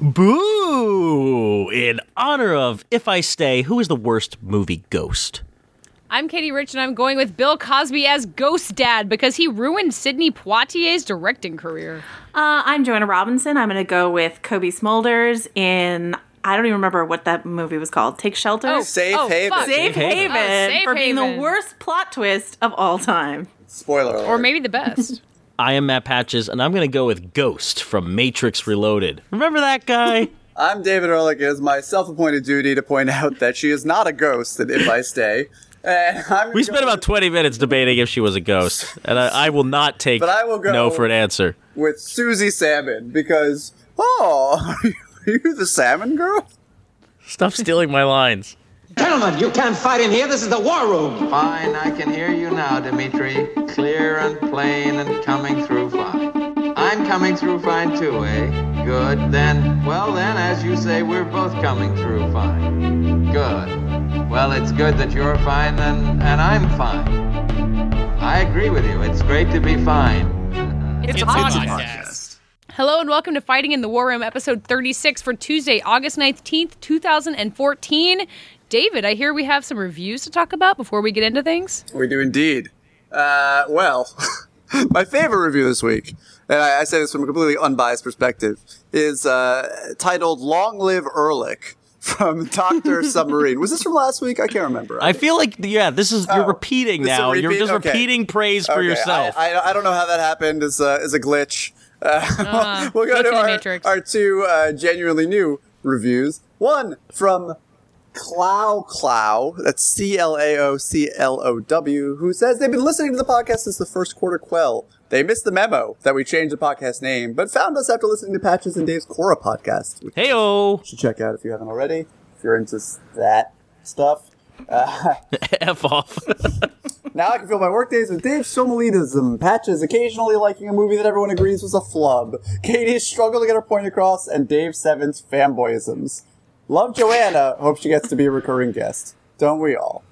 Boo! In honor of If I Stay, who is the worst movie ghost? I'm Katey Rich, and I'm going with Bill Cosby as Ghost Dad because he ruined Sidney Poitier's directing career. Uh, I'm Joanna Robinson. I'm going to go with Cobie Smulders in. I don't even remember what that movie was called. Take Shelter. Oh, Safe oh, Haven. fuck. Safe Haven. Haven, Oh, Safe for being the worst plot twist of all time. Spoiler alert. Or maybe the best. I am Matt Patches, and I'm going to go with Ghost from Matrix Reloaded. Remember that guy? I'm David Ehrlich. It is my self-appointed duty to point out that she is not a ghost and if I stay. And I'm we spent about 20 minutes debating if she was a ghost, and I, I will not take But I will go- no for an answer. with Susie Salmon because, oh, are you the salmon girl? Stop stealing my lines. Gentlemen, you can't fight in here. This is the war room. Fine, I can hear you now, Dimitri. Clear and plain and coming through fine. I'm coming through fine too, eh? Good. Then, well then, as you say, we're both coming through fine. Good. Well, it's good that you're fine and, and I'm fine. I agree with you. It's great to be fine. It's, a podcast. Hello and welcome to Fighting in the War Room, episode 36 for Tuesday, August 19th, 2014. David, I hear we have some reviews to talk about before we get into things. We do indeed. Uh, well, my favorite review this week, and I, I say this from a completely unbiased perspective, is uh, titled "Long Live Ehrlich" from Doctor Submarine. Was this from last week? I can't remember. I feel like, yeah, this is, you're Oh, repeating this is a now. You're just Okay. repeating praise for Okay, yourself. I, I, I don't know how that happened. Is a is a glitch. Uh, we'll go to our, our two uh, genuinely new reviews. One from Clow Clow, that's C L A O C L O W, who says they've been listening to the podcast since the first quarter quell. They missed the memo that we changed the podcast name, but found us after listening to Patches and Dave's Cora podcast, which Heyo! should check out if you haven't already. If you're into that stuff. F off. Now I can fill my workdays with Dave Somalitism, Patches occasionally liking a movie that everyone agrees was a flub, Katie's struggle to get her point across, and Dave Seven's fanboyisms. Love Joanna, hope she gets to be a recurring guest. Don't we all?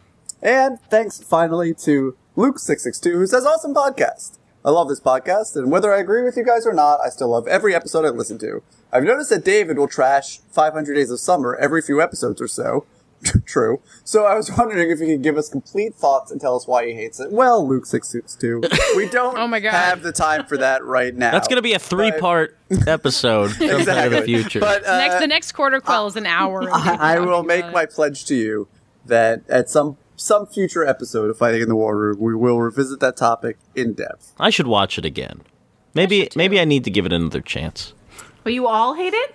And thanks finally to Luke662, who says, Awesome podcast. I love this podcast, and whether I agree with you guys or not, I still love every episode I listen to. I've noticed that David will trash 500 Days of Summer every few episodes or so. True. So I was wondering if you could give us complete thoughts and tell us why he hates it. Well, Luke662, we don't Oh my God. have the time for that right now. That's going to be a three part episode sometime in the future. But uh, next, the next quarter quell is an hour. I, I we'll be will talking make my pledge to you that at some some future episode of Fighting in the War Room, we will revisit that topic in depth. I should watch it again. Maybe maybe I need to give it another chance. But you all hate it?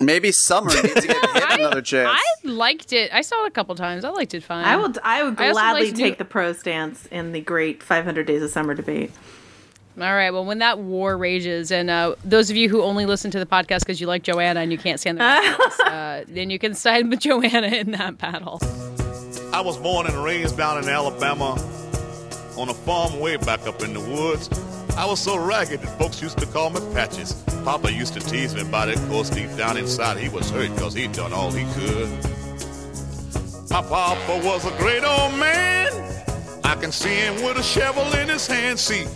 Maybe Summer needs to get hit another chance. I liked it. I saw it a couple times. I liked it fine. I would. I would I gladly like to do- take the pro stance in the great 500 Days of Summer debate. All right. Well, when that war rages, and uh, those of you who only listen to the podcast because you like Joanna and you can't stand the rest of us, uh, then you can side with Joanna in that battle. I was born and raised down in Alabama on a farm way back up in the woods. I was so ragged that folks used to call me Patches. Papa used to tease me about it, of course, deep down inside he was hurt because he'd done all he could. My papa was a great old man. I can see him with a shovel in his hand. See,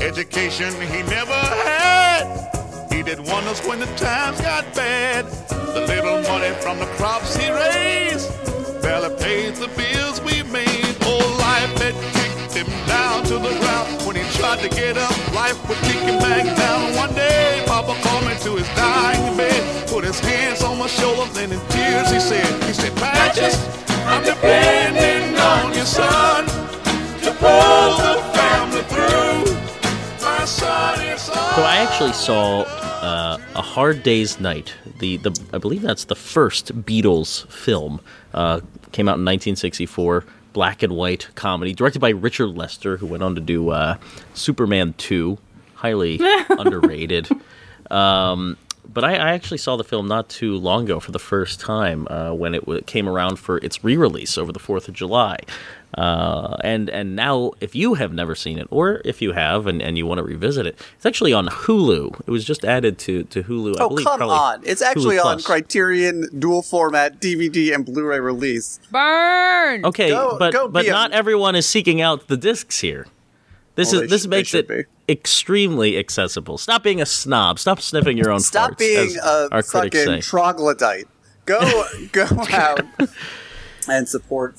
education he never had. He did wonders when the times got bad. The little money from the crops he raised barely paid the bills we made. Oh, life had kicked him down to the ground. When he tried to get up, life back down. One day, Papa called me to his dying bed, put his hands on my in tears he said, he said, Patches, I'm depending on your son to pull the family through. My son is So I actually saw uh, a Hard Day's Night. The the I believe that's the first Beatles film. Uh, came out in 1964. Black and white comedy directed by Richard Lester, who went on to do uh, Superman 2, highly underrated. Um, but I, I actually saw the film not too long ago for the first time uh, when it w- came around for its re-release over the Fourth of July. Uh, and and now, if you have never seen it, or if you have and, and you want to revisit it, it's actually on Hulu. It was just added to, to Hulu. I Oh, believe, come on. It's actually Hulu on Plus. Criterion dual format DVD and Blu-ray release. Burn. Okay, Go- but go but be a- not everyone is seeking out the discs here. This Well, is this should- they makes it be. extremely accessible. Stop being a snob. Stop sniffing your own Stop farts, being a our fucking say. troglodyte. Go go out and support.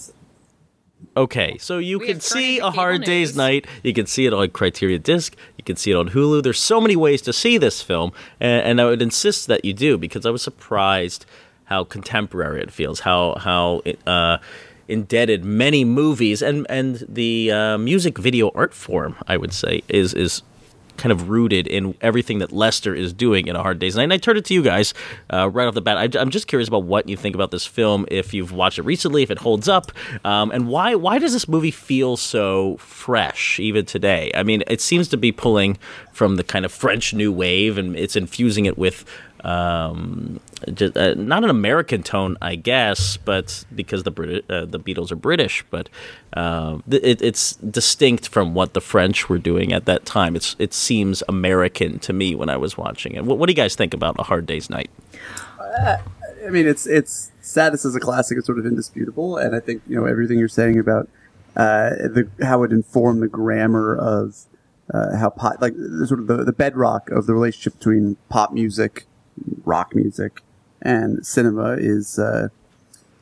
Okay, so you We can see A Hard cable Day's. Night. You can see it on Criterion Disc. You can see it on Hulu. There's so many ways to see this film, and, and I would insist that you do because I was surprised how contemporary it feels, how how uh, indebted many movies and and the uh, music video art form I would say is is kind of rooted in everything that Lester is doing in A Hard Day's Night. And I turn it to you guys uh, right off the bat. I, I'm just curious about what you think about this film, if you've watched it recently, if it holds up, um, and why why does this movie feel so fresh even today? I mean, it seems to be pulling from the kind of French New Wave, and it's infusing it with. Um, just, uh, not an American tone, I guess, but because the Brit- uh, the Beatles are British, but uh, it, it's distinct from what the French were doing at that time. It's it seems American to me when I was watching it. What, what do you guys think about A Hard Day's Night? I mean, it's it's status as a classic is sort of indisputable, and I think you know everything you're saying about uh, the how it informed the grammar of uh, how pop, like sort of the, the bedrock of the relationship between pop music, rock music, and cinema is uh,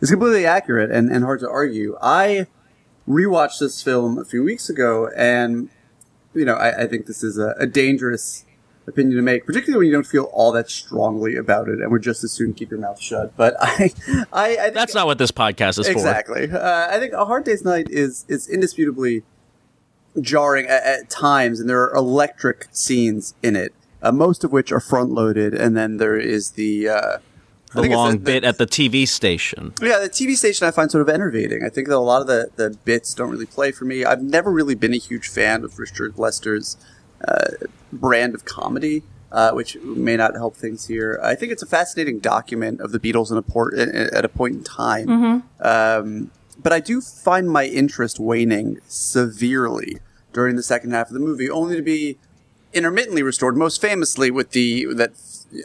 is completely accurate and, and hard to argue. I rewatched this film a few weeks ago, and you know I, I think this is a, a dangerous opinion to make, particularly when you don't feel all that strongly about it, and would just as soon keep your mouth shut. But I, I, I think, That's not what this podcast is for. exactly. Uh, I think a hard day's night is is indisputably jarring at, at times, and there are electric scenes in it, uh, most of which are front loaded, and then there is the. Uh, The long the- bit at the TV station. yeah, the TV station I find sort of enervating. I think that a lot of the, the bits don't really play for me. I've never really been a huge fan of Richard Lester's uh, brand of comedy, uh, which may not help things here. I think it's a fascinating document of the Beatles in a port, at a point in time. Um, but I do find my interest waning severely during the second half of the movie, only to be intermittently restored. Most famously with the that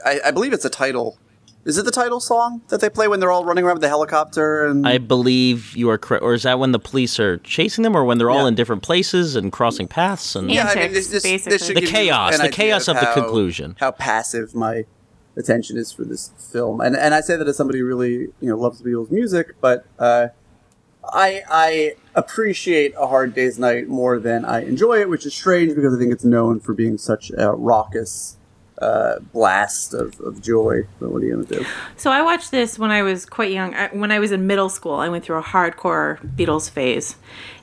I, I believe it's a title. Is it the title song that they play when they're all running around with the helicopter? And I believe you are correct. Or is that when the police are chasing them, or when they're all Yeah. in different places and crossing paths? And yeah, I mean, this, this, basically. this The chaos, the idea chaos of the how- conclusion. How passive my attention is for this film, and and I say that as somebody who really you know loves the Beatles music, but uh, I I appreciate A Hard Day's Night more than I enjoy it, which is strange because I think it's known for being such a raucous uh, blast of, of joy. But what are you gonna do? So I watched this when I was quite young. I- When I was in middle school, I went through a hardcore Beatles phase,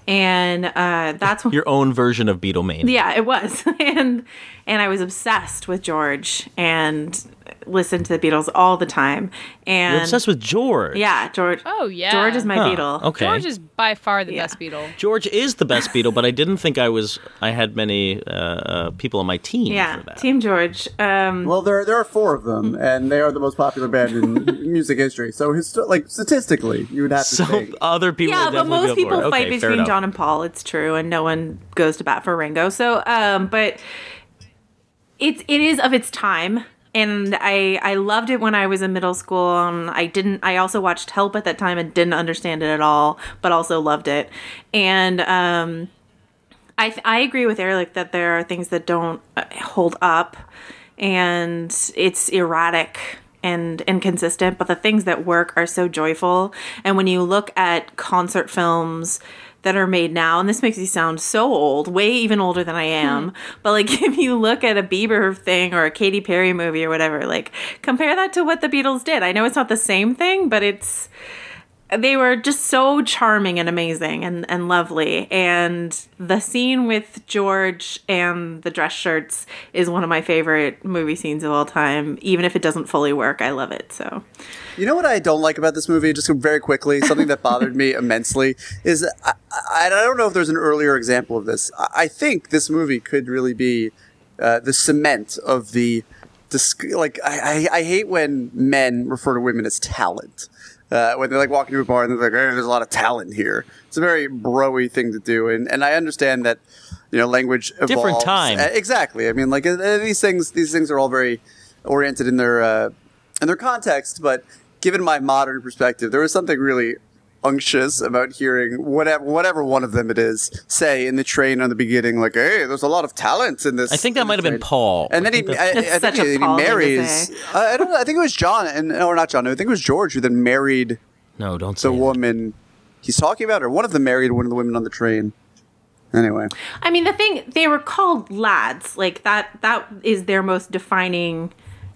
and uh, that's when your own version of Beatlemania. yeah, it was, and and I was obsessed with George and listened to the Beatles all the time. And You're obsessed with George. yeah, George. Oh, yeah. George is my Huh, Beatle. okay. George is by far the Yeah. best Beatle. George is the best Beatle, but I didn't think I was. I had many uh, uh, people on my team Yeah, for that. Team George. Um, Well, there there are four of them, and they are the most popular band in music history. So, histo- like statistically, you would have to So think. other people. yeah, would but most be people board. fight between enough. John and Paul. It's true, and no one goes to bat for Ringo. So, um, but it's it is of its time, and I I loved it when I was in middle school. And I didn't. I also watched Help at that time and didn't understand it at all, but also loved it. And um, I I agree with Ehrlich that there are things that don't uh, hold up, and it's erratic and inconsistent. But the things that work are so joyful. And when you look at concert films that are made now, and this makes me sound so old, way even older than I am. Hmm. But like if you look at a Bieber thing or a Katy Perry movie or whatever, like compare that to what the Beatles did. I know it's not the same thing, but it's they were just so charming and amazing and, and lovely. And the scene with George and the dress shirts is one of my favorite movie scenes of all time. Even if it doesn't fully work, I love it. So You know what I don't like about this movie? Just very quickly, something that bothered me immensely is I, I, don't know if there's an earlier example of this. I, I think this movie could really be uh, the cement of the. disc- Like I, I, I hate when men refer to women as talent. Uh, when they're like walking to a bar and they're like, hey, "There's a lot of talent here." It's a very broy thing to do, and and I understand that, you know, language evolves. Different time. Uh, exactly. I mean, like uh, these things. These things are all very oriented in their uh, in their context. But given my modern perspective, there was something really unctuous about hearing whatever whatever one of them it is say in the train on the beginning, like, "Hey, there's a lot of talent in this." I think that might have been. Paul. And then I he, I, I think he, he Paul thing to marries. I I don't know. I think it was John, and or not John. I think it was George who then married no, don't say the that. woman he's talking about, or one of them married one of the women on the train. Anyway, I mean, the thing they were called lads. Like that. That is their most defining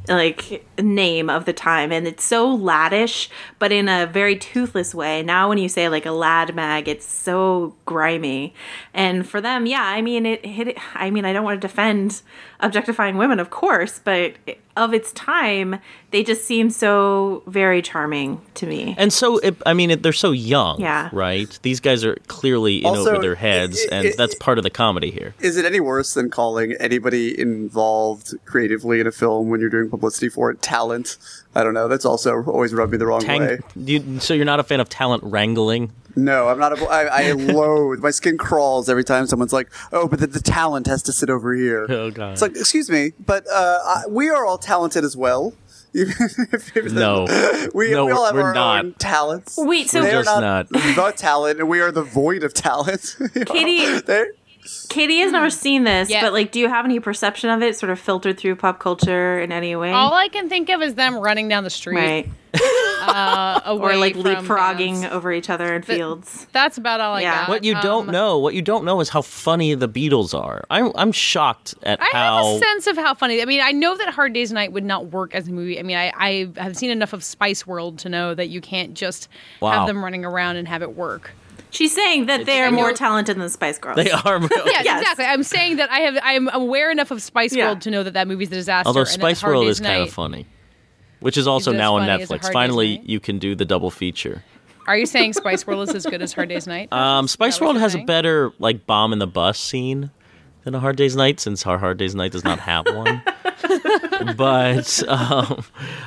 like name of the time and it's so laddish but in a very toothless way. Now when you say like a lad mag it's so grimy. And for them yeah i mean it hit it, i mean i don't want to defend objectifying women of course but of its time they just seem so very charming to me And so, it, I mean, it, they're so young, Yeah. right? These guys are clearly in Also, over their heads, it- and it- that's part of the comedy here. is it any worse than calling anybody involved creatively in a film when you're doing publicity for it talent? I don't know. That's also always rubbed me the wrong way. You, so you're not a fan of talent wrangling? No, I'm not. A, I, I loathe. My skin crawls every time someone's like, "Oh, but the, the talent has to sit over here." Oh, God. It's like, excuse me, but uh, I, we are all talented as well. Even if- if- No. we, No, we all have we're our not. own talents. Wait, so- they We're are just not, the talent, and we are the void of talent. katie They're- katie has never seen this Yeah. but like do you have any perception of it sort of filtered through pop culture in any way All I can think of is them running down the street, right uh, or like leapfrogging bands. over each other in fields That's about all I Yeah. got. What you don't Um, know, what you don't know, is how funny the Beatles are. I'm I'm shocked at I how. have a sense of how funny. I mean, I know that Hard Day's Night would not work as a movie. I mean, I, I have seen enough of Spice World to know that you can't just Wow. have them running around and have it work. She's saying that they are more talented than the Spice Girls. they are. Really, Yes, Yes. exactly. I'm saying that I have. I'm aware enough of Spice Yeah. World to know that that movie's a disaster. Although Spice Hard World is kind of funny, which is also Is now on funny as A Netflix. Finally, you can do the double feature. Are you saying Spice World is as good as Hard Day's Night? Um, Spice World you're has a better like bomb in the bus scene than a Hard Day's Night, since our Hard Day's Night does not have one. but um,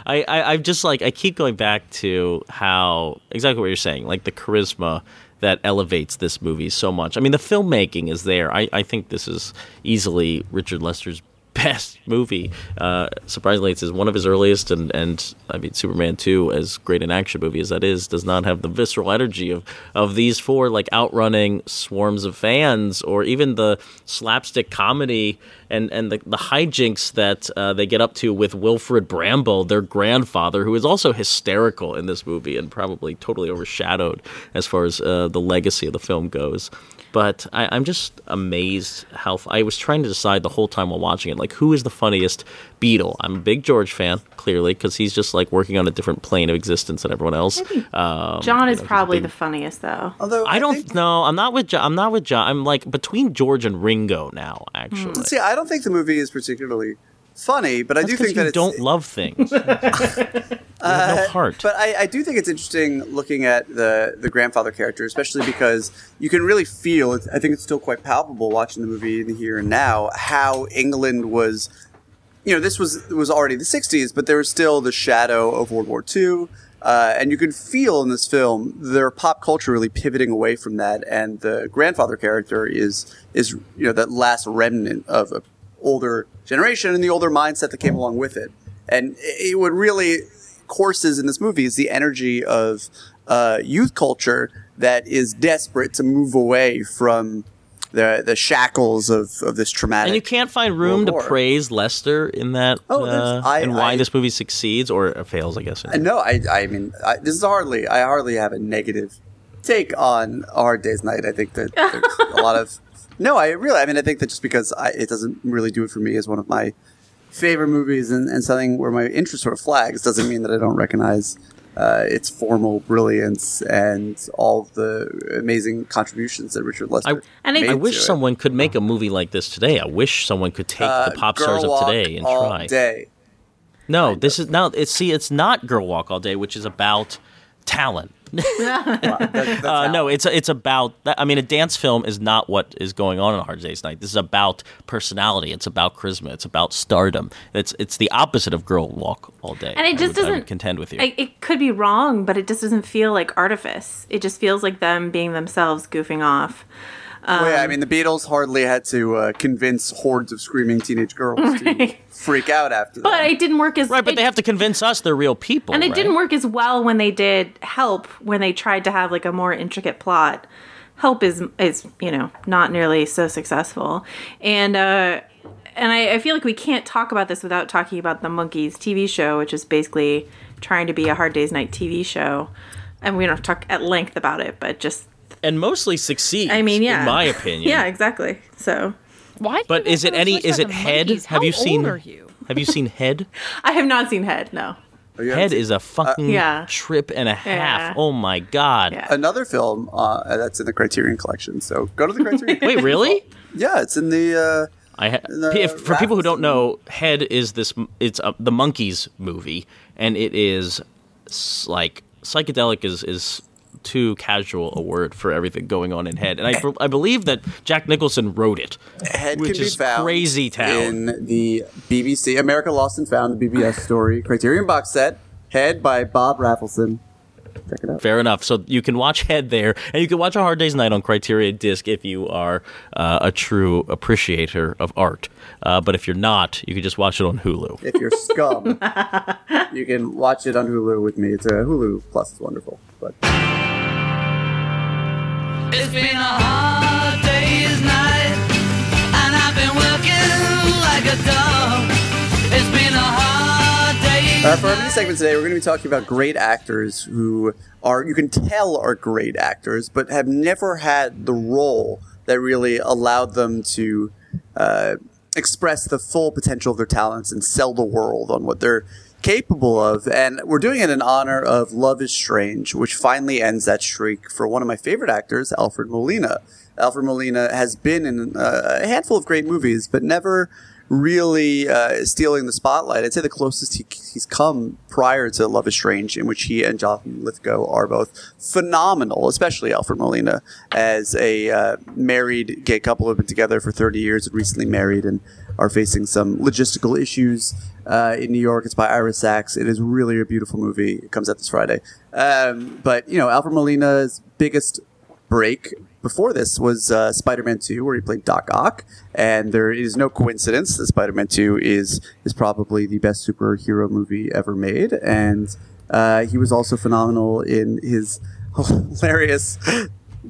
I, I, I just like I keep going back to how exactly what you're saying, like the charisma that elevates this movie so much. I mean, the filmmaking is there. I, I think this is easily Richard Lester's best movie. Uh, surprisingly, it's one of his earliest, and, and I mean, Superman 2, as great an action movie as that is, does not have the visceral energy of, of these four, like outrunning swarms of fans, or even the slapstick comedy and, and the, the hijinks that uh, they get up to with Wilfrid Brambell, their grandfather, who is also hysterical in this movie and probably totally overshadowed as far as uh, the legacy of the film goes. But I, I'm just amazed how I was trying to decide the whole time while watching it, like who is the funniest Beatle. I'm a big George fan, clearly, because he's just like working on a different plane of existence than everyone else. Um, John is he's a probably big- the funniest though. Although I don't think- know. I'm not with. Jo- I'm not with John. I'm like between George and Ringo now. Actually, See, I don't think the movie is particularly funny, but I do think you that it's, don't love things. you have no heart. But I, I do think it's interesting looking at the the grandfather character, especially because you can really feel. I think it's still quite palpable watching the movie in the here and now how England was. You know, this was was already the '60s, but there was still the shadow of World War II. Uh, and you can feel in this film their pop culture really pivoting away from that, and the grandfather character is is you know that last remnant of an older generation and the older mindset that came along with it. And it what really courses in this movie is the energy of uh, youth culture that is desperate to move away from the the shackles of, of this traumatic. And you can't find room to praise Lester in that, Oh, uh, I- and why I- this movie succeeds or fails, I guess. Uh, No, I, I mean, I, this is hardly. I hardly have a negative take on A Hard Day's Night. I think that there's a lot of. No, I really. I mean, I think that just because I, it doesn't really do it for me as one of my favorite movies and, and something where my interest sort of flags doesn't mean that I don't recognize uh, its formal brilliance and all the amazing contributions that Richard Lester. And I- made I wish to it. someone could make a movie like this today. I wish someone could take Uh, the pop stars of today and all try. Day. No, this is now. It's see, it's not Girl Walk All Day, which is about talent. That- that's Uh, no, it's it's about. That, I mean, a dance film is not what is going on in a Hard Day's Night. This is about personality. It's about charisma. It's about stardom. It's it's the opposite of Girl Walk All Day. And it just I would doesn't contend with you. I, it could be wrong, but it just doesn't feel like artifice. It just feels like them being themselves, goofing off. Well, yeah, I mean, the Beatles hardly had to uh, convince hordes of screaming teenage girls to freak out after that. But it didn't work as Right, but it- they have to convince us they're real people. and it right? didn't work as well when they did Help when they tried to have like a more intricate plot. Help is is you know not nearly so successful, and uh, and I, I feel like we can't talk about this without talking about the Monkees TV show, which is basically trying to be a Hard Day's Night TV show, and we don't have to talk at length about it, but just and mostly succeeds. I mean, yeah, in my opinion. yeah, exactly. So Why? But is it any? Is it Head? Monkees? Have How you seen? Are you? Have you seen Head? I have not seen Head. No. Head is a fucking yeah. trip and a half. Yeah. Oh my god. Yeah. another film uh, that's in the Criterion collection. So go to the Criterion. Wait, really? yeah, it's in the. Uh, I ha- The if, for people who don't know, Head is this. It's uh, the Monkees movie, and it is like psychedelic is is too casual a word for everything going on in Head, and I I believe that Jack Nicholson wrote it. Head Which can be is found crazy town. in the BBC America Lost and Found, the BBS story Criterion box set. Head by Bob Rafelson. Check it out. Fair enough. So you can watch Head there, and you can watch A Hard Day's Night on Criterion Disc if you are uh, a true appreciator of art. Uh, but if you're not, you can just watch it on Hulu. If you're scum, you can watch it on Hulu with me. It's a Hulu Plus. It's wonderful. But Uh, for our mini segment today, we're going to be talking about great actors who are, you can tell are great actors, but have never had the role that really allowed them to uh, express the full potential of their talents and sell the world on what they're capable of. And we're doing it in honor of Love is Strange, which finally ends that streak for one of my favorite actors, Alfred Molina. Alfred Molina has been in uh, a handful of great movies, but never really uh, stealing the spotlight. I'd say the closest he, he's come prior to Love is Strange, in which he and Jonathan Lithgow are both phenomenal, especially Alfred Molina as a uh, married gay couple who have been together for 30 years and recently married and are facing some logistical issues uh, in New York. It's by Ira Sachs. It is really a beautiful movie. It comes out this Friday. Um, but, you know, Alfred Molina's biggest break before this was uh, Spider-Man 2, where he played Doc Ock, and there is no coincidence that Spider-Man 2 is is probably the best superhero movie ever made, and uh, he was also phenomenal in his hilarious.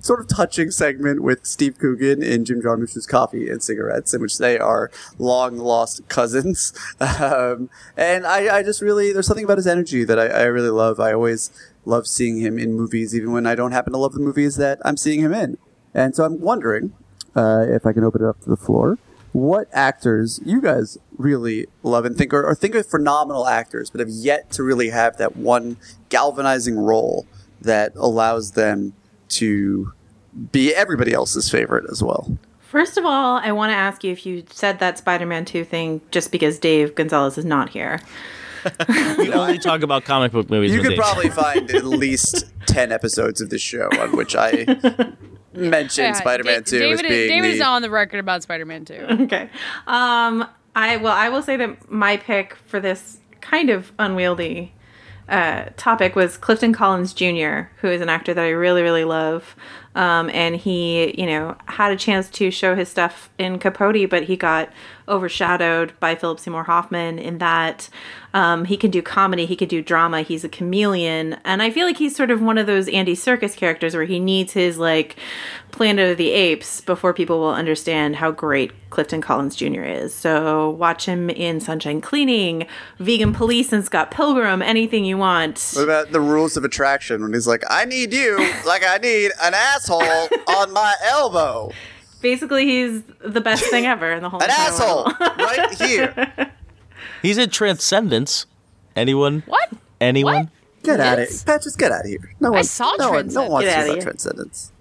Sort of touching segment with Steve Coogan in Jim Jarmusch's Coffee and Cigarettes, in which they are long lost cousins. Um, and I, I just really, there's something about his energy that I, I really love. I always love seeing him in movies, even when I don't happen to love the movies that I'm seeing him in. And so I'm wondering uh, if I can open it up to the floor. What actors you guys really love and think are, or think are phenomenal actors, but have yet to really have that one galvanizing role that allows them to be everybody else's favorite as well? First of all, I want to ask you if you said that Spider-Man 2 thing just because Dave Gonzalez is not here. We only talk about comic book movies. You with could Dave. probably find at least 10 episodes of this show on which I mentioned Yeah, Spider-Man Da- 2 as David, being David the... is on the record about Spider-Man 2. okay. Um, I well, I will say that my pick for this kind of unwieldy uh, topic was Clifton Collins Jr., who is an actor that I really, really love. Um, and he, you know, had a chance to show his stuff in Capote, but he got overshadowed by Philip Seymour Hoffman in that um, he can do comedy, he can do drama, he's a chameleon. And I feel like he's sort of one of those Andy Serkis characters where he needs his, like, Planet of the Apes before people will understand how great Clifton Collins Jr. is. So watch him in Sunshine Cleaning, Vegan Police, and Scott Pilgrim, anything you want. What about the rules of attraction when he's like, I need you like I need an asshole on my elbow. Basically, he's the best thing ever in the whole An asshole world. right here. He's in Transcendence. Anyone? What? Anyone? What? Get out of Yes. here. Pat, just get out of here. No one, saw no one, no one wants to outta see about Transcendence.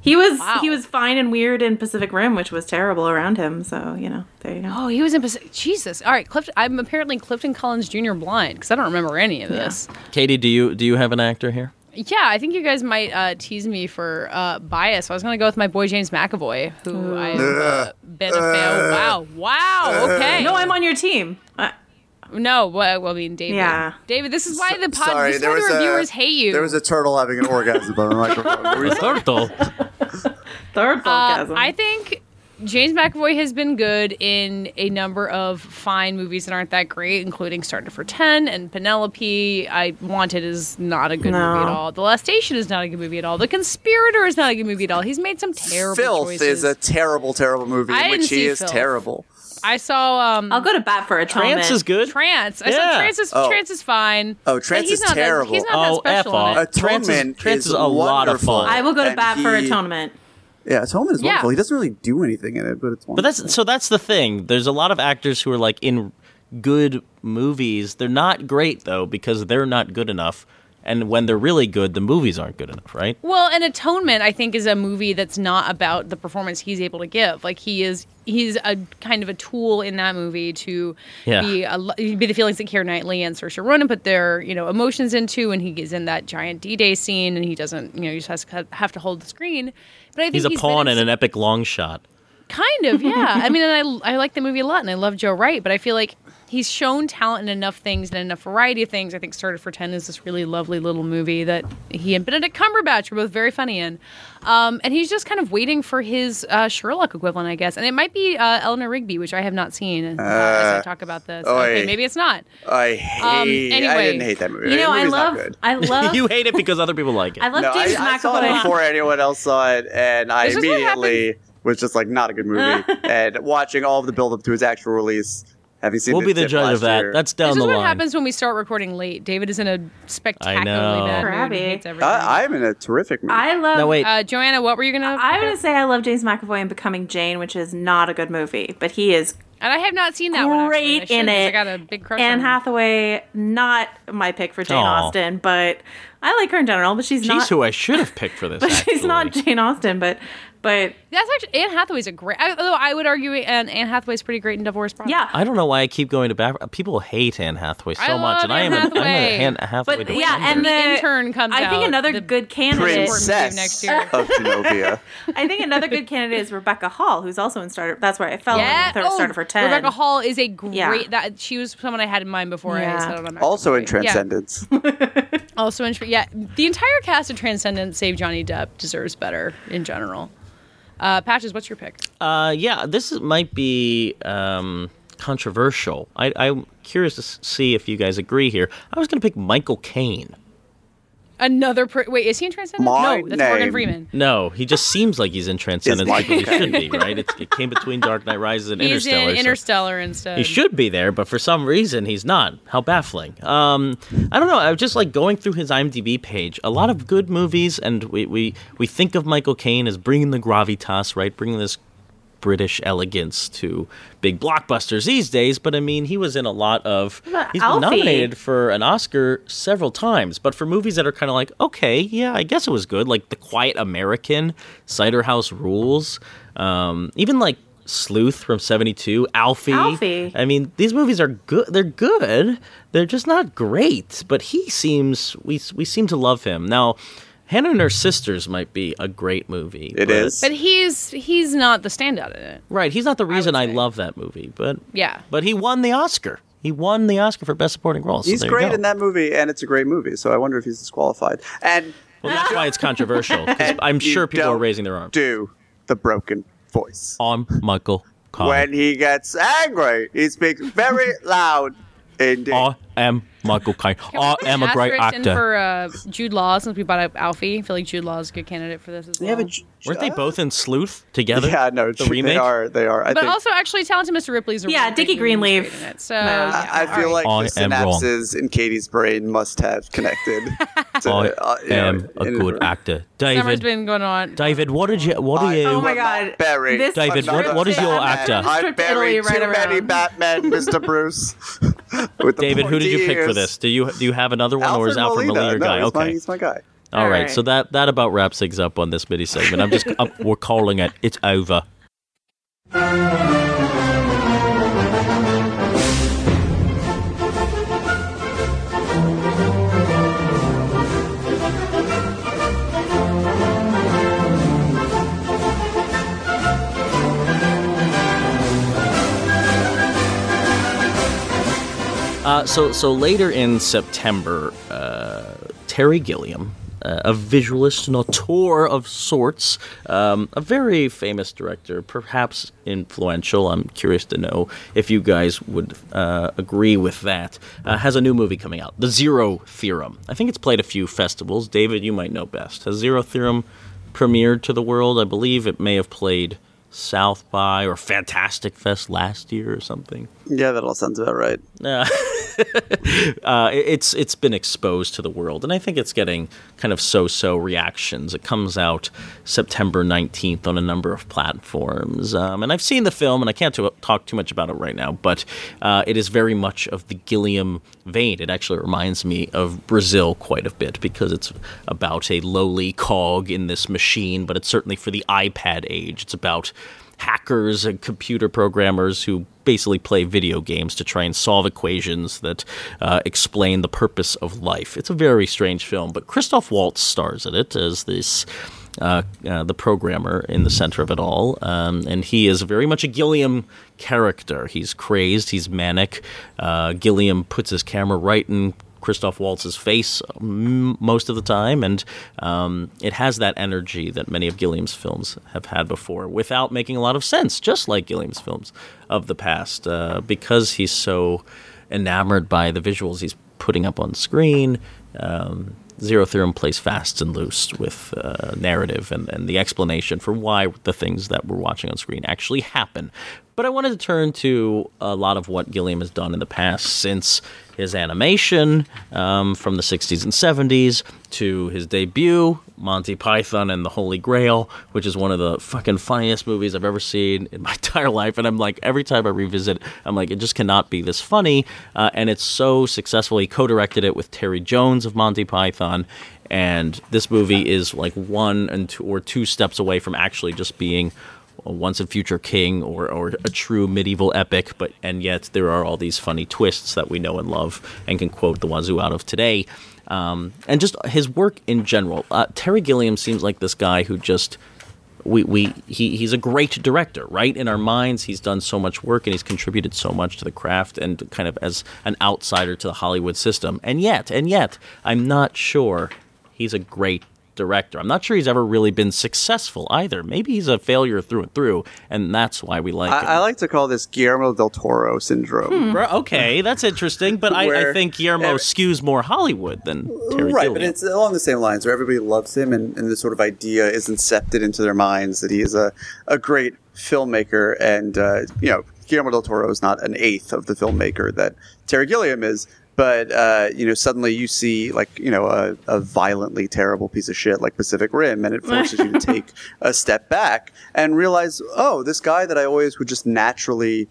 He was Wow. he was fine and weird in Pacific Rim, which was terrible around him. So you know, there you go. Oh, he was in Pacific. Jesus. All right, Clifton. I'm apparently Clifton Collins Jr. blind because I don't remember any of this. Katie, do you do you have an actor here? Yeah, I think you guys might uh, tease me for uh, bias. So I was going to go with my boy James McAvoy, who I've uh, been a fan. Wow, wow. Okay. No, I'm on your team. Uh, no. Well, well, I mean, David. Yeah. David, this is why the pod. Sorry, this is there why was the a reviewers hate you. There was a turtle having an orgasm on the microphone. What were you The turtle. Third Uh. I think James McAvoy has been good in a number of fine movies that aren't that great, including Starter for Ten and Penelope. I Wanted is not a good No. movie at all. The Last Station is not a good movie at all. The Conspirator is not a good movie at all. He's made some terrible Filth choices. is a terrible, terrible movie I in which he is Filth. terrible. I saw um, I'll go to bat for atonement. Trance is good. Trance. I Yeah. saw Trance is Oh. Trance is fine. Oh, Trance he's is not that- terrible. he's not Oh, that special F in off. it. Trance is- Atonement Trance is is a lot of wonderful. fun. I will go to And bat for he- atonement. Yeah, Atonement is Yeah. wonderful. He doesn't really do anything in it, but it's wonderful. But that's so that's the thing. There's a lot of actors who are like in good movies. They're not great though because they're not good enough. And when they're really good, the movies aren't good enough, right? Well, and Atonement, I think, is a movie that's not about the performance he's able to give. Like he is, he's a kind of a tool in that movie to Yeah. be a, be the feelings that Keira Knightley and Saoirse Ronan put their you know emotions into, and he is in that giant D-Day scene, and he doesn't, you know, he just has to have to hold the screen. But I think He's a been pawn in in an epic long shot. Kind of, yeah. I mean, and I I like the movie a lot, and I love Joe Wright, but I feel like he's shown talent in enough things and enough variety of things. I think Starter for Ten is this really lovely little movie that he and Benedict Cumberbatch were both very funny in, um, and he's just kind of waiting for his uh, Sherlock equivalent, I guess. And it might be uh, Eleanor Rigby, which I have not seen uh, as I talk about this. okay, maybe it's not. I hate. I Um, anyway. didn't hate that movie. You know, I love, good. I love, you hate it because other people like it. I love No, I, James I saw it before anyone else saw it, and I This immediately was just like, not a good movie. and watching all of the build up to his actual release, having seen we'll be the judge of that. year, That's down this the is what happens when we start recording late. David is in a spectacularly know. bad mood. Crabby. He hates everything. I, I'm in a terrific mood. I love. No, wait. uh, Joanna, what were you gonna? I'm gonna say I love James McAvoy in Becoming Jane, which is not a good movie, but he is and I have not seen that one. actually. I great should, in 'cause it. I got a big crush Anne on her. Hathaway, not my pick for Jane Aw. Austen, but I like her in general. But she's not She's not. who I should have picked for this. but she's not. Jane Austen. But but That's actually Anne Hathaway's a great. Although I would argue Anne, Anne Hathaway's pretty great in Divorce Project. yeah. I don't know why I keep going to back. People hate Anne Hathaway so I much, love and I am Anne a, I'm a Hathaway. Anne Hathaway. But defender. yeah, and The the intern comes I think out, another the good candidate. Princess next year. of Genovia. I think another good candidate is Rebecca Hall, who's also in Starter. That's where I fell Yeah, in with her. oh, Starter for ten. Rebecca Hall is a great. Yeah. That she was someone I had in mind before I Yeah. settled on. also in McAvoy. Yeah. Transcendence. Also in yeah, the entire cast of Transcendence, save Johnny Depp, deserves better in general. Uh, Patches, what's your pick? Uh, yeah, this is, might be um, controversial. I, I'm curious to see if you guys agree here. I was going to pick Michael Caine. Another pr- wait, is he in Transcendence? My no, that's Morgan. Freeman. No, he just seems like he's in Transcendence Michael because he should be, right? It's, it came between Dark Knight Rises and He's Interstellar. in so- Interstellar instead. He should be there, but for some reason he's not. How baffling. Um, I don't know. I was just like going through his IMDb page. A lot of good movies, and we we, we think of Michael Caine as bringing the gravitas, right? Bringing this British elegance to big blockbusters these days. But I mean, he was in a lot of. He's been nominated for an Oscar several times, but for movies that are kind of like, okay, yeah, I guess it was good, like The Quiet American, Cider House Rules, um, even like. Sleuth from '72, Alfie. Alfie. I mean, these movies are good. They're good. They're just not great. But he seems we we seem to love him now. Hannah and Her Sisters might be a great movie. It but- is. but he's he's not the standout in it. right. He's not the reason I, say. love that movie, but Yeah. but he won the Oscar. He won the Oscar for Best Supporting Role. So He's great in that movie, and it's a great movie. So I wonder if he's disqualified. And Well, that's why it's controversial. I'm sure people are don't raising their arms. do the broken voice. I'm Michael Caine. When he gets angry, he speaks very loud. Indeed. I am Michael Caine. I am a great actor. For uh, Jude Law, since we brought up Alfie, I feel like Jude Law is a good candidate for this as well. Yeah, but j- Weren't they both in Sleuth together? Yeah, no, the they remake. are. They are. I but think. also, actually, Talented Mr. Ripley's a Yeah, really Dickie big movie. He's Greenleaf. it. So Nah. yeah, I feel all right. like the I am wrong. synapses in Katie's brain must have connected. to, I uh, you know, am a in- good actor. summer's David, been going on. David, what did you? What are you? Oh my god, not buried. David, what- what is your actor? I Trip to buried too many. Batman, Mr. Bruce. With the David, who did you pick for this? Do you do you have another one, or is Alfred Molina. Molina your No, guy? he's my, okay, he's my guy. all All right. right. So that that about wraps things up on this mini segment. I'm just I'm, we're calling it. It's over. Uh, so so later in September, uh, Terry Gilliam a visualist and auteur of sorts, um, a very famous director, perhaps influential. I'm curious to know if you guys would uh, agree with that. Uh, has a new movie coming out, The Zero Theorem. I think it's played a few festivals. David, you might know best. Has Zero Theorem premiered to the world? I believe it may have played South by or Fantastic Fest last year or something. Yeah, that all sounds about right. Uh, uh, it's it's been exposed to the world, and I think it's getting kind of so-so reactions. It comes out September nineteenth on a number of platforms, um, and I've seen the film, and I can't talk too much about it right now, but uh, it is very much of the Gilliam vein. It actually reminds me of Brazil quite a bit because it's about a lowly cog in this machine, but it's certainly for the iPad age. It's about hackers and computer programmers who basically play video games to try and solve equations that uh, explain the purpose of life. It's a very strange film, but Christoph Waltz stars in it as this. Uh, uh, the programmer in the center of it all, um, and he is very much a Gilliam character. He's crazed, he's manic. Uh, Gilliam puts his camera right in Christoph Waltz's face m- most of the time, and um, it has that energy that many of Gilliam's films have had before, without making a lot of sense, just like Gilliam's films of the past, uh, because he's so enamored by the visuals he's putting up on screen. Um, Zero Theorem plays fast and loose with uh, narrative and, and the explanation for why the things that we're watching on screen actually happen. But I wanted to turn to a lot of what Gilliam has done in the past since his animation um, from the 60s and 70s to his debut, Monty Python and the Holy Grail, which is one of the fucking funniest movies I've ever seen in my entire life. And I'm like, every time I revisit I'm like, it just cannot be this funny. Uh, and it's so successful. He co directed it with Terry Jones of Monty Python. And this movie is like one and two, or two steps away from actually just being a once and future king or, or a true medieval epic, but and yet there are all these funny twists that we know and love and can quote the wazoo out of today. Um, and just his work in general. Uh, Terry Gilliam seems like this guy who just we, we he, he's a great director, right? In our minds, he's done so much work and he's contributed so much to the craft and kind of as an outsider to the Hollywood system. And yet, and yet, I'm not sure he's a great director. I'm not sure he's ever really been successful either. Maybe he's a failure through and through, and that's why we like him. I, I like to call this Guillermo del Toro syndrome. Bro, Okay, that's interesting, but I, I think Guillermo every- skews more Hollywood than Terry right, Gilliam. but it's along the same lines where everybody loves him, and, and this sort of idea is incepted into their minds that he is a, a great filmmaker. And, uh, you know, Guillermo del Toro is not an eighth of the filmmaker that Terry Gilliam is. But, uh, you know, suddenly you see, like, you know, a, a violently terrible piece of shit like Pacific Rim, and it forces you to take a step back and realize, oh, this guy that I always would just naturally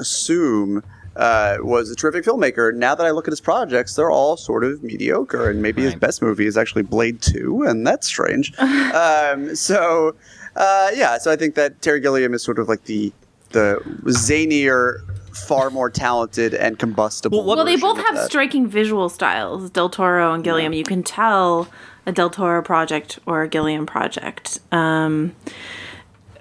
assume uh, was a terrific filmmaker. Now that I look at his projects, they're all sort of mediocre, and maybe his best movie is actually Blade Two, and that's strange. um, so, uh, yeah, so I think that Terry Gilliam is sort of like the the zanier, far more talented and combustible. Well, Well, they both have that. striking visual styles, Del Toro and Gilliam. You can tell a Del Toro project or a Gilliam project. Um,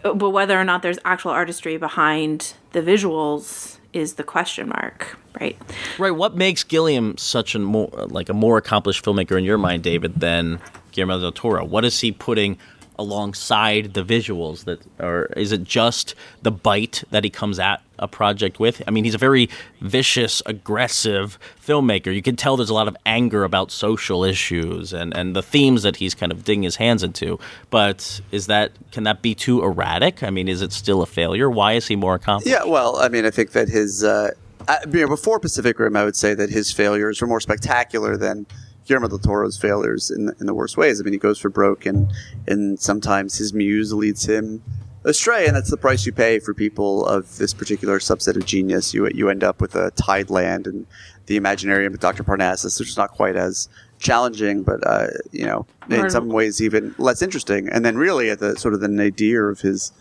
but whether or not there's actual artistry behind the visuals is the question mark, right? Right. What makes Gilliam such a more like a more accomplished filmmaker in your mind, David, than Guillermo del Toro? What is he putting alongside the visuals? That or is it just the bite that he comes at a project with? I mean, he's a very vicious, aggressive filmmaker. You can tell there's a lot of anger about social issues and and the themes that he's kind of digging his hands into. But is that can that be too erratic? I mean, is it still a failure? Why is he more accomplished? Yeah, well, I mean, I think that his uh, I, you know, before Pacific Rim, I would say that his failures were more spectacular than Guillermo del Toro's failures in the, in the worst ways. I mean, he goes for broke, and and sometimes his muse leads him astray, and that's the price you pay for people of this particular subset of genius. You you end up with a Tideland and the Imaginarium of Dr. Parnassus, which is not quite as challenging, but uh, you know, in some ways even less interesting. And then really at the sort of the nadir of his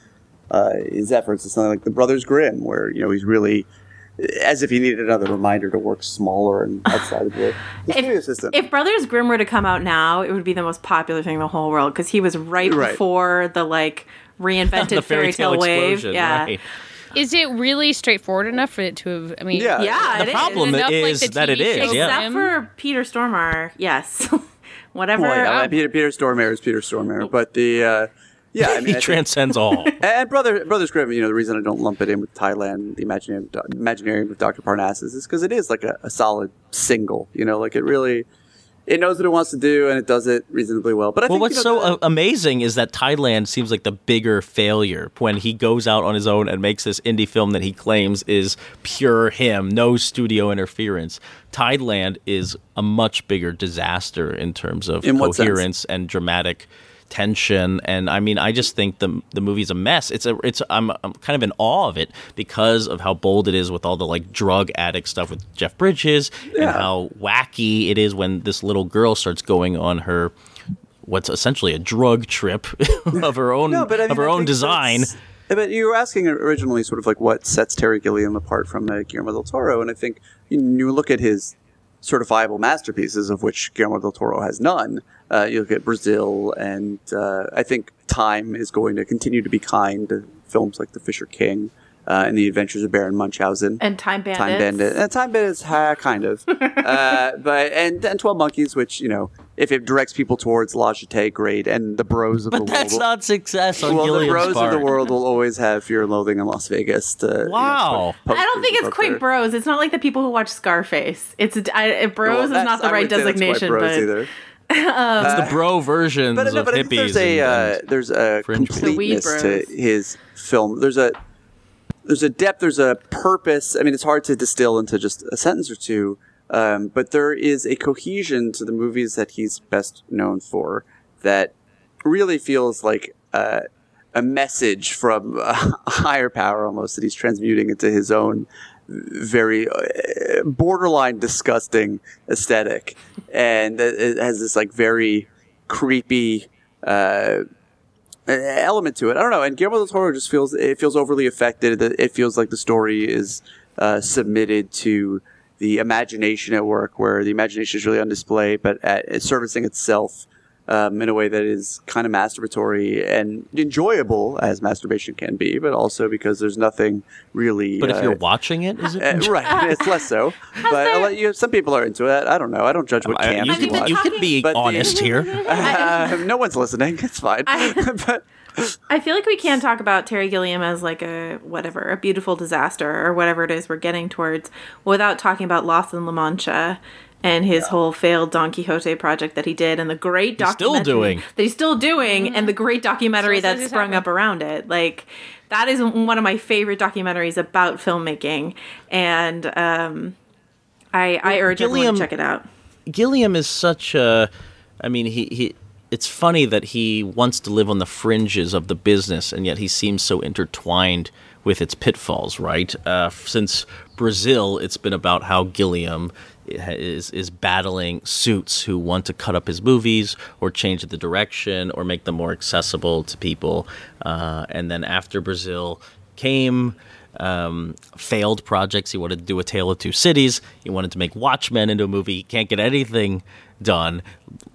uh, his efforts is something like the Brothers Grimm, where you know he's really as if he needed another reminder to work smaller and outside of the, the studio system. If Brothers Grimm were to come out now, it would be the most popular thing in the whole world because he was right, Right. before the like reinvented the fairy tale wave. explosion, Yeah. right. Is it really straightforward enough for it to have? I mean, Yeah. Yeah, The it is. problem Enough like is the that it is, TV is. show Yeah. Except for Peter Stormare, yes. whatever. Well, yeah, um, Peter Peter Stormare is Peter Stormare, but the uh, yeah, I mean, he transcends all. and brother Brothers Grimm. You know, the reason I don't lump it in with Tideland, the Imaginary, Imaginarium with Doctor Parnassus, is because it is like a, a solid single. You know, like it really. It knows what it wants to do, and it does it reasonably well. But I Well, think what's you know, so amazing is that Tideland seems like the bigger failure when he goes out on his own and makes this indie film that he claims is pure him, no studio interference. Tideland is a much bigger disaster in terms of In coherence and dramatic tension and I mean I just think the the movie's a mess. It's a it's I'm, I'm kind of in awe of it because of how bold it is with all the like drug addict stuff with Jeff Bridges and how wacky it is when this little girl starts going on her what's essentially a drug trip of her own No, but I mean, of her I own design. But you were asking originally sort of like what sets Terry Gilliam apart from uh, Guillermo del Toro, and I think you, you look at his certifiable masterpieces, of which Guillermo del Toro has none. Uh, you look at Brazil, and uh, I think time is going to continue to be kind to films like The Fisher King uh, and The Adventures of Baron Munchausen. and Time Bandits. Time Bandit. Uh, Time Bandits, ha, kind of. uh, but and and Twelve Monkeys, which you know, if it directs people towards La Jetée, great. And the Bros of But the world. that's world. not success on well, the Bros part. of the world will always have Fear and Loathing in Las Vegas. To, you know, Wow. I don't think it's quite there. bros. It's not like the people who watch Scarface. It's I, bros Well, is not the I right wouldn't that's designation, bros but either. It's the bro versions But, no, of but I think hippies. there's a and- uh, there's a fringe people. The weed to bros. his film. There's a there's a depth. There's a purpose. I mean, it's hard to distill into just a sentence or two. Um, but there is a cohesion to the movies that he's best known for that really feels like uh, a message from a higher power almost that he's transmuting into his own very uh, borderline disgusting aesthetic and it has this like very creepy uh, element to it. I don't know. And Guillermo del Toro just feels it feels overly affected. It feels like the story is uh, submitted to the imagination at work, where the imagination is really on display, but at servicing itself um, in a way that is kind of masturbatory and enjoyable as masturbation can be, but also because there's nothing really. but if uh, you're watching it, is it? uh, right, it's less so. But I'll let you, some people are into it. I don't know. I don't judge what I- camp you, you, can, watch. you can be But the- honest here. Uh, no one's listening. It's fine. but I feel like we can't talk about Terry Gilliam as like a whatever, a beautiful disaster or whatever it is we're getting towards without talking about Lost in La Mancha and his whole failed Don Quixote project that he did and the great He's still documentary doing. that he's still doing and the great documentary Still says that sprung happy. up around it. Like that is one of my favorite documentaries about filmmaking and um I, I urge everyone to check it out. Gilliam is such a. I mean, he, he. It's funny that he wants to live on the fringes of the business, and yet he seems so intertwined with its pitfalls. Right? Uh, since Brazil, it's been about how Gilliam is is battling suits who want to cut up his movies or change the direction or make them more accessible to people. Uh, and then after Brazil came um, failed projects. He wanted to do a Tale of Two Cities. He wanted to make Watchmen into a movie. He can't get anything done.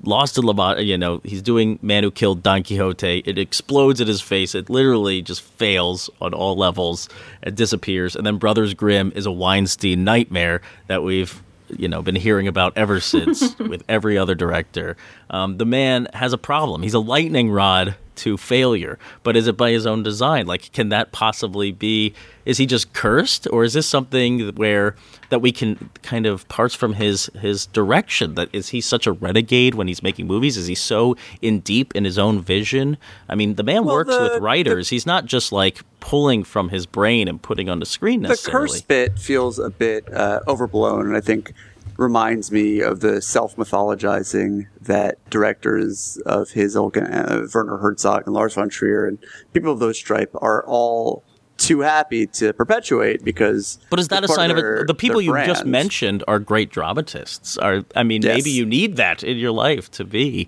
Lost in La Mancha, you know, he's doing Man Who Killed Don Quixote. It explodes at his face. It literally just fails on all levels. It disappears. And then Brothers Grimm is a Weinstein nightmare that we've you know been hearing about ever since with every other director. Um, the man has a problem. He's a lightning rod to failure, but is it by his own design? Like, can that possibly be? Is he just cursed, or is this something where that we can kind of parts from his his direction? That is he such a renegade when he's making movies? Is he so in deep in his own vision? I mean, the man Well, works the- with writers. he's not just like pulling from his brain and putting on the screen the curse bit feels a bit uh, overblown, and I think reminds me of the self mythologizing that directors of his ilk, uh, Werner Herzog and Lars von Trier and people of those stripe are all too happy to perpetuate because. But is that a sign of their- it? The people you just mentioned are great dramatists. Are I mean, Yes. maybe you need that in your life to be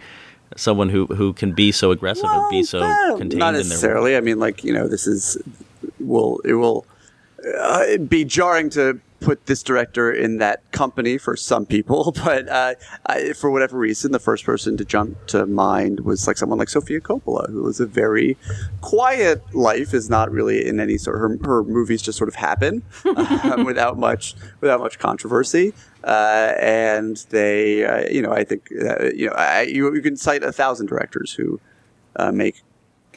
someone who who can be so aggressive and be so Well, contained not in their necessarily. I mean, like you know, this is will it will uh, be jarring to put this director in that company for some people, but uh, I, for whatever reason, the first person to jump to mind was like someone like Sofia Coppola, who was a very quiet life, is not really in any sort her, her movies just sort of happen um, without much without much controversy. Uh, and they, uh, you know, I think, uh, you know, I, you, you can cite a thousand directors who uh, make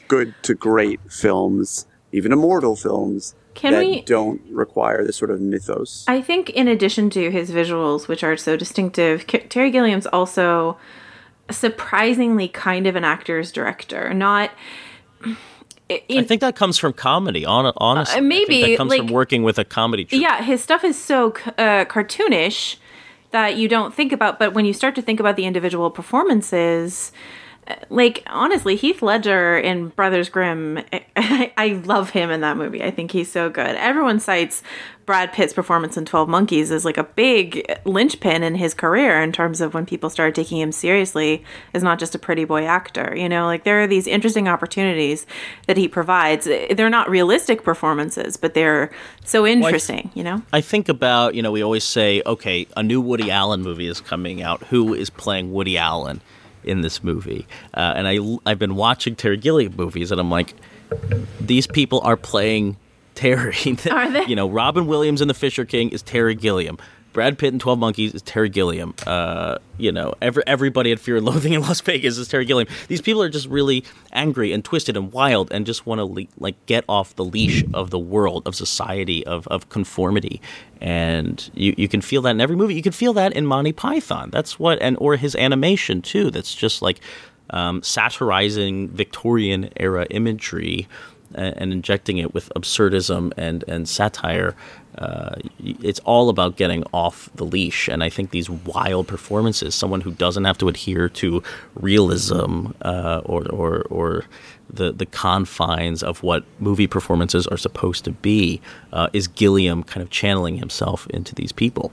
good to great films, even immortal films Can that we- don't require this sort of mythos. I think, in addition to his visuals, which are so distinctive, K- Terry Gilliam's also surprisingly kind of an actor's director. Not. I think that comes from comedy. On honestly, Uh, I think maybe, that comes from working with a comedy. Troupe. Yeah, his stuff is so uh, cartoonish that you don't think about. But when you start to think about the individual performances, uh, like honestly, Heath Ledger in Brothers Grimm, I, I love him in that movie. I think he's so good. Everyone cites Brad Pitt's performance in Twelve Monkeys as like a big linchpin in his career in terms of when people started taking him seriously as not just a pretty boy actor. You know, like there are these interesting opportunities that he provides. They're not realistic performances, but they're so interesting. you know. I think about, you know, we always say, okay, a new Woody Allen movie is coming out. Who is playing Woody Allen in this movie? Uh, and I, I've been watching Terry Gilliam movies, and I'm like, these people are playing Terry. Are they? you know, Robin Williams in The Fisher King is Terry Gilliam. Brad Pitt in Twelve Monkeys is Terry Gilliam. Uh, you know, every, everybody at Fear and Loathing in Las Vegas is Terry Gilliam. These people are just really angry and twisted and wild, and just want to le- like get off the leash of the world, of society, of of conformity. And you, you can feel that in every movie. You can feel that in Monty Python. That's what, and or his animation too. That's just like um, satirizing Victorian era imagery and, and injecting it with absurdism and and satire. Uh, it's all about getting off the leash, and I think these wild performances, someone who doesn't have to adhere to realism uh, or or or the the confines of what movie performances are supposed to be, uh, is Gilliam kind of channeling himself into these people.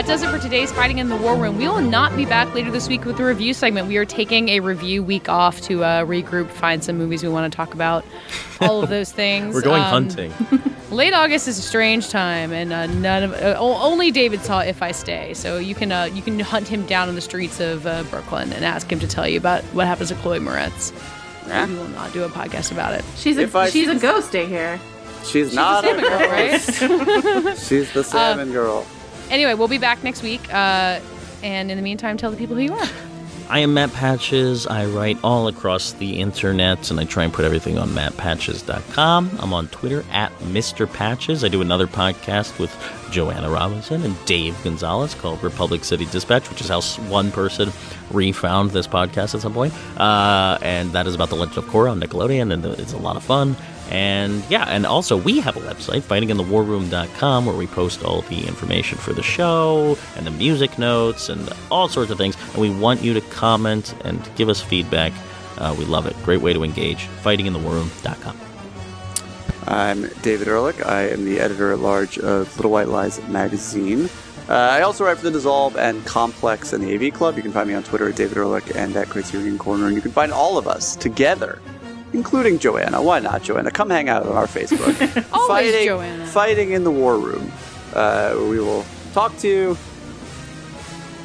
That does it for today's Fighting in the War Room. We will not be back later this week with a review segment. We are taking a review week off to uh, regroup, find some movies we want to talk about, all of those things. We're going Um, hunting. Late August is a strange time, and uh, none of uh, only David saw If I Stay. So you can uh, you can hunt him down in the streets of uh, Brooklyn and ask him to tell you about what happens to Chloe Moretz. We will not do a podcast about it. She's a If I- she's a ghost, I hear. She's, not a girl, girl. right? She's the salmon girl. Anyway, we'll be back next week. Uh, and in the meantime, tell the people who you are. I am Matt Patches. I write all across the internet and I try and put everything on mattpatches.com. I'm on Twitter at Mr. Patches. I do another podcast with Joanna Robinson and Dave Gonzalez called Republic City Dispatch, which is how one person refound this podcast at some point. Uh, and that is about the Legend of Korra on Nickelodeon, and it's a lot of fun. And yeah, and also we have a website, fightinginthewarroom.com, where we post all the information for the show and the music notes and all sorts of things. And we want you to comment and give us feedback. Uh, we love it. Great way to engage. Fightinginthewarroom.com. I'm David Ehrlich. I am the editor at large of Little White Lies magazine. Uh, I also write for The Dissolve and Complex and the AV Club. You can find me on Twitter at David Ehrlich and at Criterion Corner. And you can find all of us together, including Joanna. Why not, Joanna? Come hang out on our Facebook. Always fighting, Joanna. Fighting in the War Room. Uh, we will talk to you.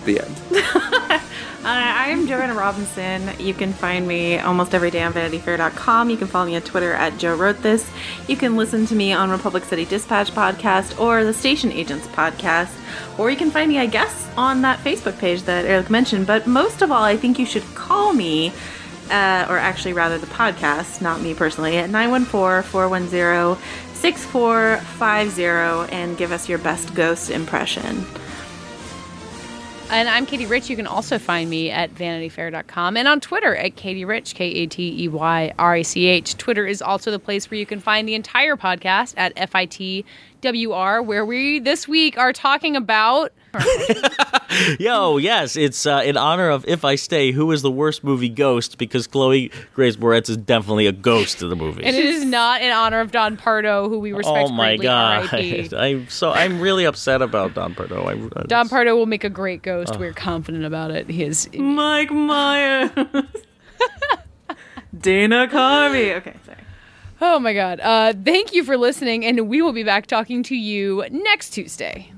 The end. Uh, I am Joanna Robinson. You can find me almost every day on VanityFair.com. You can follow me on Twitter at Joe Wrote This. You can listen to me on Republic City Dispatch podcast or the Station Agents podcast. Or you can find me, I guess, on that Facebook page that Ehrlich mentioned. But most of all, I think you should call me, uh, or actually rather the podcast, not me personally, at 914-410-6450 and give us your best ghost impression. And I'm Katey Rich. You can also find me at vanityfair.com and on Twitter at Katey Rich, K A T E Y R A C H. Twitter is also the place where you can find the entire podcast at FITWR, where we this week are talking about. Yo, yes, it's uh, in honor of If I Stay, who is the worst movie ghost? Because Chloe Grace Moretz is definitely a ghost in the movie. And it is not in honor of Don Pardo, who we respect oh my greatly. god! R.I.P. I'm so I'm really upset about Don Pardo. I, Don Pardo will make a great ghost. We're confident about it. He is. Mike Myers. Dana Carvey. Okay, sorry. Oh my God. Uh, thank you for listening, and we will be back talking to you next Tuesday.